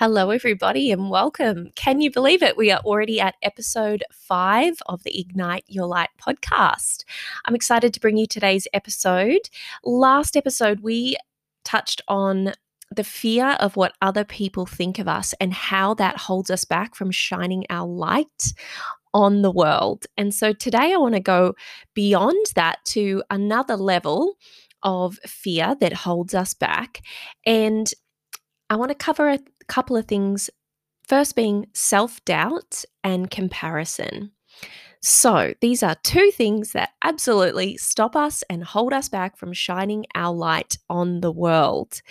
Hello, everybody, and welcome. Can you believe it? We are already at episode five of the Ignite Your Light podcast. I'm excited to bring you today's episode. Last episode, we touched on the fear of what other people think of us and how that holds us back from shining our light on the world. And so today I want to go beyond that to another level of fear that holds us back. And I want to cover a couple of things. First, being self doubt and comparison. So, these are two things that absolutely stop us and hold us back from shining our light on the world.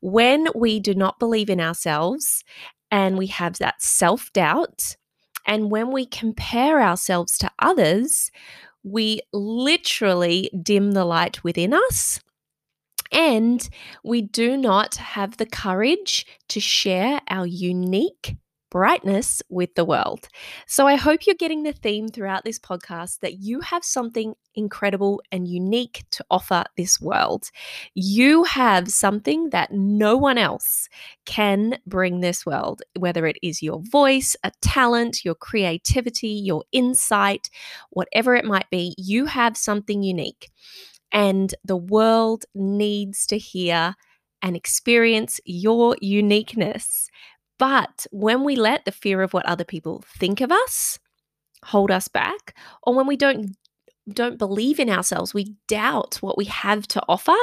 When we do not believe in ourselves and we have that self doubt, and when we compare ourselves to others, we literally dim the light within us and we do not have the courage to share our unique brightness with the world. So I hope you're getting the theme throughout this podcast that you have something incredible and unique to offer this world. You have something that no one else can bring this world, whether it is your voice, a talent, your creativity, your insight, whatever it might be, you have something unique and the world needs to hear and experience your uniqueness. But when we let the fear of what other people think of us hold us back, or when we don't don't believe in ourselves, we doubt what we have to offer,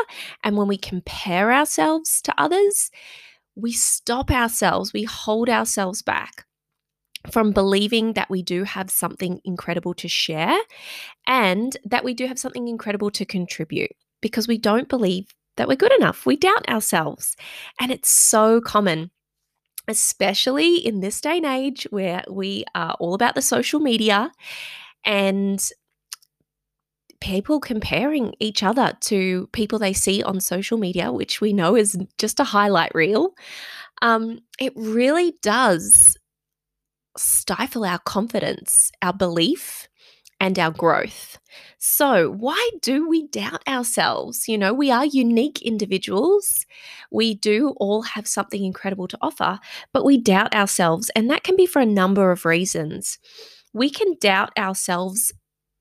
and when we compare ourselves to others, we stop ourselves, we hold ourselves back from believing that we do have something incredible to share and that we do have something incredible to contribute because we don't believe that we're good enough. We doubt ourselves. And it's so common, especially in this day and age where we are all about the social media and people comparing each other to people they see on social media, which we know is just a highlight reel. Um, it really does stifle our confidence, our belief, and our growth. So, why do we doubt ourselves? You know, we are unique individuals. We do all have something incredible to offer, but we doubt ourselves. And that can be for a number of reasons. We can doubt ourselves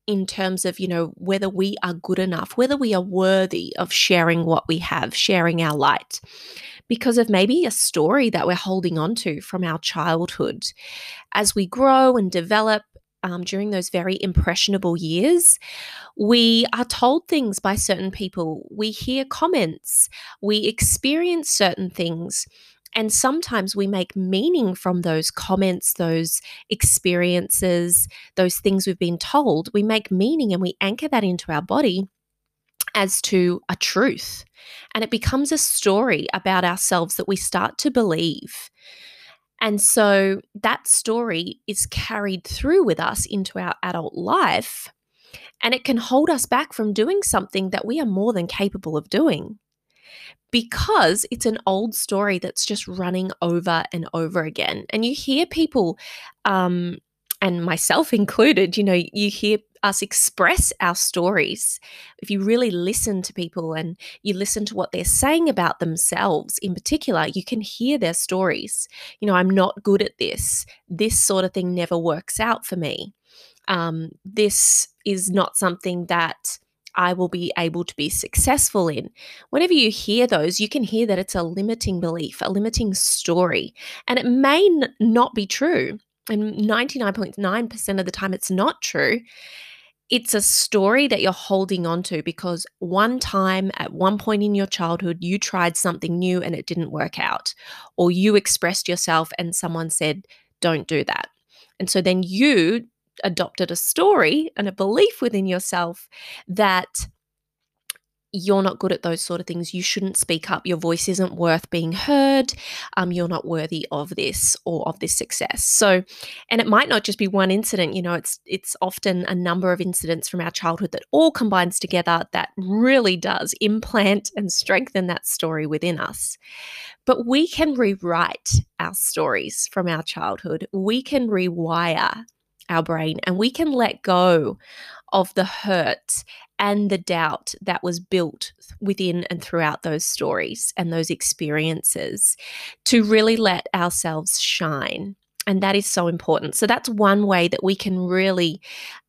in terms of, you know, whether we are good enough, whether we are worthy of sharing what we have, sharing our light because of maybe a story that we're holding on to from our childhood. As we grow and develop, um, during those very impressionable years, we are told things by certain people. We hear comments. We experience certain things. And sometimes we make meaning from those comments, those experiences, those things we've been told. We make meaning and we anchor that into our body as to a truth. And it becomes a story about ourselves that we start to believe. And so that story is carried through with us into our adult life. And it can hold us back from doing something that we are more than capable of doing because it's an old story that's just running over and over again. And you hear people, um, and myself included, you know, you hear us express our stories, if you really listen to people and you listen to what they're saying about themselves in particular, you can hear their stories. You know, I'm not good at this. This sort of thing never works out for me. Um, this is not something that I will be able to be successful in. Whenever you hear those, you can hear that it's a limiting belief, a limiting story, and it may n- not be true. And 99.9% of the time, it's not true it's a story that you're holding on to because one time at one point in your childhood you tried something new and it didn't work out or you expressed yourself and someone said don't do that. And so then you adopted a story and a belief within yourself that you're not good at those sort of things. You shouldn't speak up. Your voice isn't worth being heard. Um, you're not worthy of this or of this success. So, and it might not just be one incident. You know, it's it's often a number of incidents from our childhood that all combines together that really does implant and strengthen that story within us. But we can rewrite our stories from our childhood. We can rewire our brain and we can let go of the hurt and the doubt that was built within and throughout those stories and those experiences to really let ourselves shine. And that is so important. So, that's one way that we can really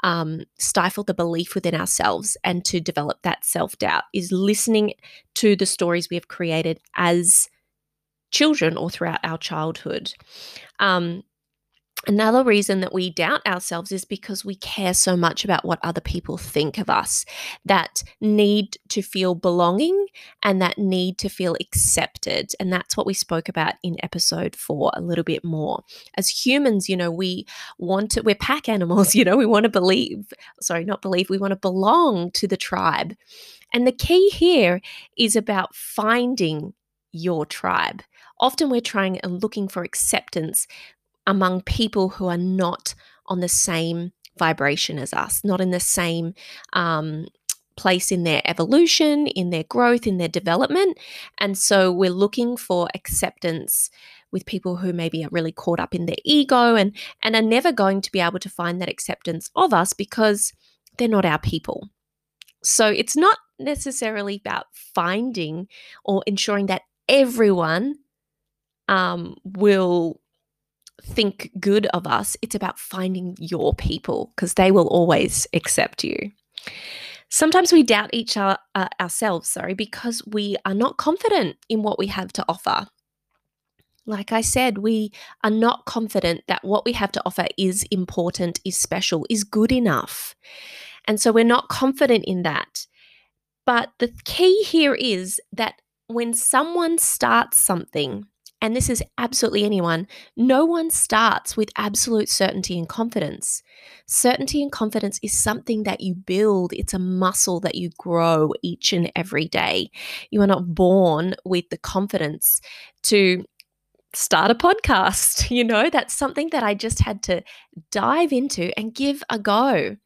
um, stifle the belief within ourselves and to develop that self doubt is listening to the stories we have created as children or throughout our childhood. Um, Another reason that we doubt ourselves is because we care so much about what other people think of us, that need to feel belonging and that need to feel accepted. And that's what we spoke about in episode four a little bit more. As humans, you know, we want to, we're pack animals, you know, we want to believe, sorry, not believe, we want to belong to the tribe. And the key here is about finding your tribe. Often we're trying and looking for acceptance among people who are not on the same vibration as us, not in the same um, place in their evolution, in their growth, in their development. And so we're looking for acceptance with people who maybe are really caught up in their ego and, and are never going to be able to find that acceptance of us because they're not our people. So it's not necessarily about finding or ensuring that everyone um, will think good of us. It's about finding your people because they will always accept you. Sometimes we doubt each uh, ourselves, sorry, because we are not confident in what we have to offer. Like I said, we are not confident that what we have to offer is important, is special, is good enough. And so we're not confident in that. But the key here is that when someone starts something, and this is absolutely anyone, no one starts with absolute certainty and confidence. Certainty and confidence is something that you build, it's a muscle that you grow each and every day. You are not born with the confidence to start a podcast. You know, that's something that I just had to dive into and give a go.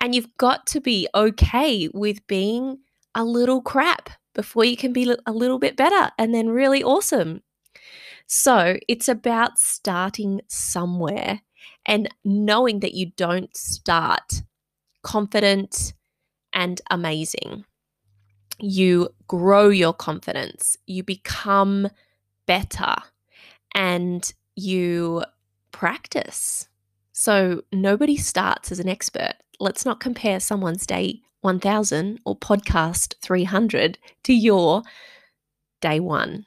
And you've got to be okay with being a little crap before you can be a little bit better and then really awesome. So it's about starting somewhere and knowing that you don't start confident and amazing. You grow your confidence, you become better, and you practice. So nobody starts as an expert. Let's not compare someone's day 1000 or podcast 300 to your day one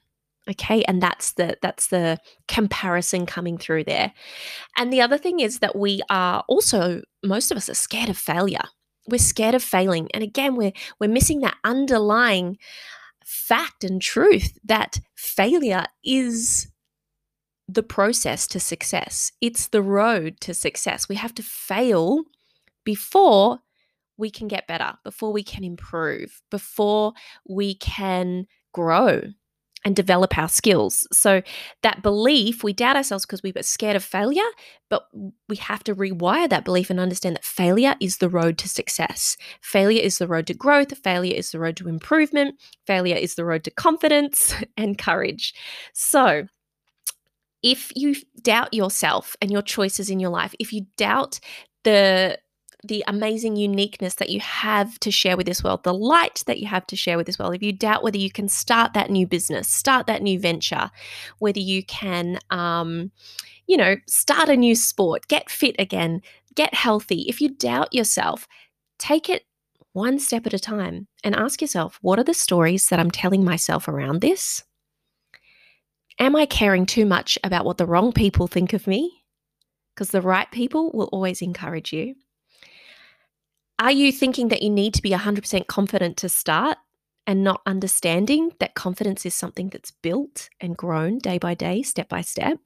okay and that's the that's the comparison coming through there. And the other thing is that we are also most of us are scared of failure. We're scared of failing and again we're we're missing that underlying fact and truth that failure is the process to success. It's the road to success. We have to fail before we can get better before we can improve before we can grow and develop our skills. So that belief, we doubt ourselves because we were scared of failure, but we have to rewire that belief and understand that failure is the road to success. Failure is the road to growth, failure is the road to improvement, failure is the road to confidence and courage. So, if you doubt yourself and your choices in your life, if you doubt the the amazing uniqueness that you have to share with this world, the light that you have to share with this world, if you doubt whether you can start that new business, start that new venture, whether you can, um, you know, start a new sport, get fit again, get healthy, if you doubt yourself, take it one step at a time and ask yourself, what are the stories that I'm telling myself around this? Am I caring too much about what the wrong people think of me? Because the right people will always encourage you. Are you thinking that you need to be 100% confident to start and not understanding that confidence is something that's built and grown day by day, step by step?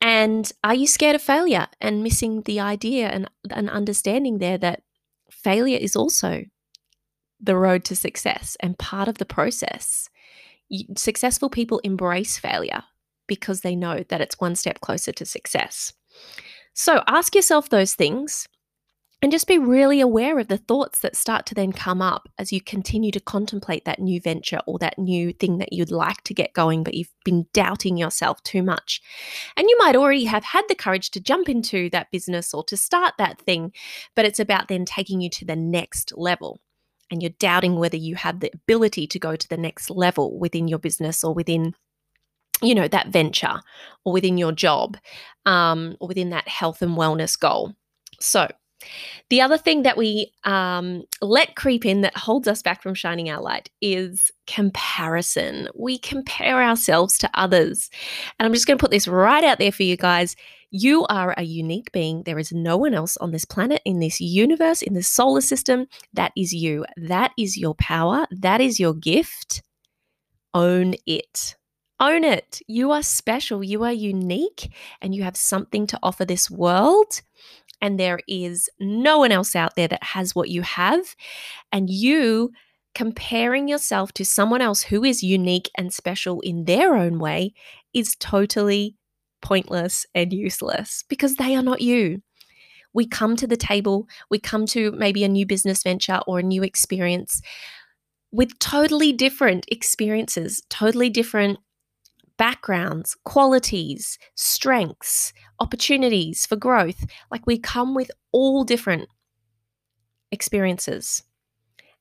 And are you scared of failure and missing the idea and an understanding there that failure is also the road to success and part of the process? Successful people embrace failure because they know that it's one step closer to success. So ask yourself those things and just be really aware of the thoughts that start to then come up as you continue to contemplate that new venture or that new thing that you'd like to get going, but you've been doubting yourself too much. And you might already have had the courage to jump into that business or to start that thing, but it's about then taking you to the next level. And you're doubting whether you have the ability to go to the next level within your business or within you know that venture or within your job um, or within that health and wellness goal so the other thing that we um, let creep in that holds us back from shining our light is comparison. We compare ourselves to others. And I'm just going to put this right out there for you guys. You are a unique being. There is no one else on this planet, in this universe, in this solar system. That is you. That is your power. That is your gift. Own it. Own it. You are special. You are unique and you have something to offer this world and there is no one else out there that has what you have, and you comparing yourself to someone else who is unique and special in their own way is totally pointless and useless because they are not you. We come to the table, we come to maybe a new business venture or a new experience with totally different experiences, totally different backgrounds, qualities, strengths, opportunities for growth. Like we come with all different experiences.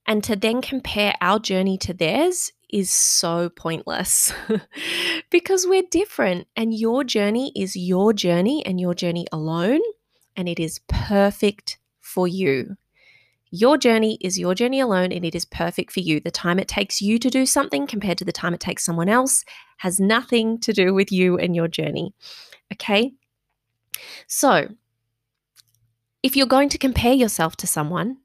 And to then compare our journey to theirs is so pointless because we're different and your journey is your journey and your journey alone, and it is perfect for you. Your journey is your journey alone and it is perfect for you. The time it takes you to do something compared to the time it takes someone else has nothing to do with you and your journey. Okay? So, if you're going to compare yourself to someone,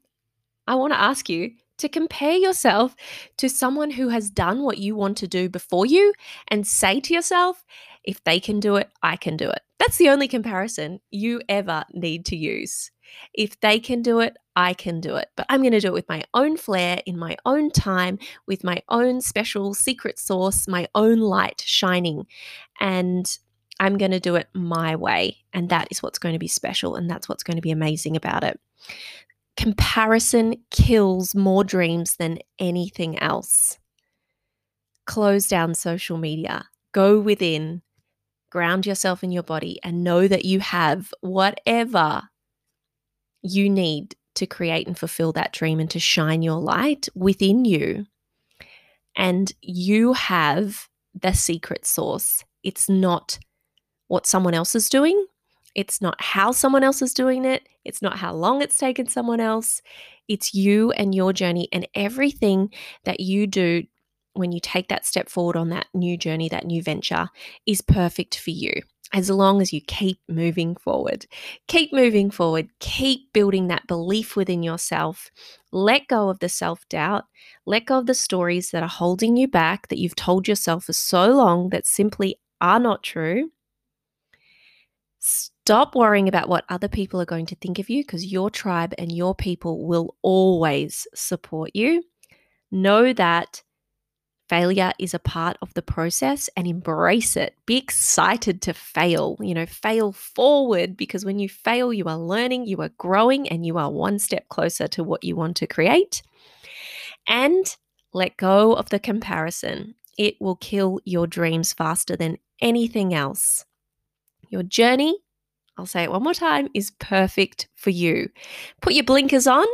I want to ask you to compare yourself to someone who has done what you want to do before you and say to yourself, if they can do it, I can do it. That's the only comparison you ever need to use. If they can do it, I can do it. But I'm going to do it with my own flair, in my own time, with my own special secret sauce, my own light shining. And I'm going to do it my way. And that is what's going to be special. And that's what's going to be amazing about it. Comparison kills more dreams than anything else. Close down social media, go within, ground yourself in your body, and know that you have whatever you need to create and fulfill that dream and to shine your light within you. And you have the secret sauce. It's not what someone else is doing. It's not how someone else is doing it. It's not how long it's taken someone else. It's you and your journey and everything that you do when you take that step forward on that new journey, that new venture is perfect for you as long as you keep moving forward. Keep moving forward. Keep building that belief within yourself. Let go of the self doubt. Let go of the stories that are holding you back that you've told yourself for so long that simply are not true. Stop worrying about what other people are going to think of you because your tribe and your people will always support you. Know that failure is a part of the process and embrace it. Be excited to fail, you know, fail forward because when you fail, you are learning, you are growing, and you are one step closer to what you want to create. And let go of the comparison. It will kill your dreams faster than anything else. Your journey, I'll say it one more time, is perfect for you. Put your blinkers on.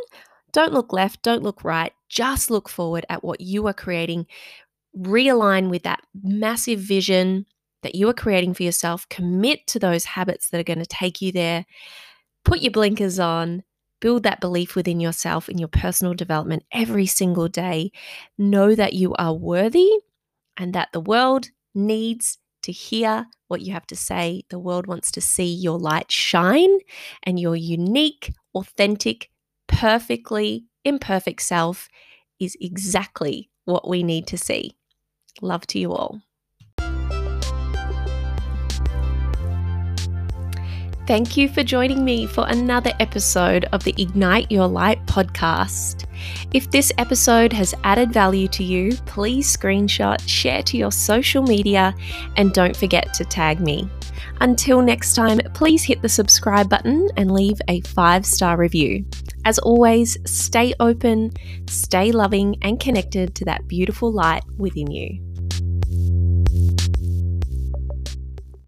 Don't look left, don't look right. Just look forward at what you are creating realign with that massive vision that you are creating for yourself. Commit to those habits that are going to take you there. Put your blinkers on. Build that belief within yourself in your personal development every single day. Know that you are worthy and that the world needs to hear what you have to say. The world wants to see your light shine and your unique, authentic, perfectly imperfect self is exactly what we need to see. Love to you all. Thank you for joining me for another episode of the Ignite Your Light podcast. If this episode has added value to you, please screenshot, share to your social media, and don't forget to tag me. Until next time, please hit the subscribe button and leave a five star review. As always, stay open, stay loving, and connected to that beautiful light within you.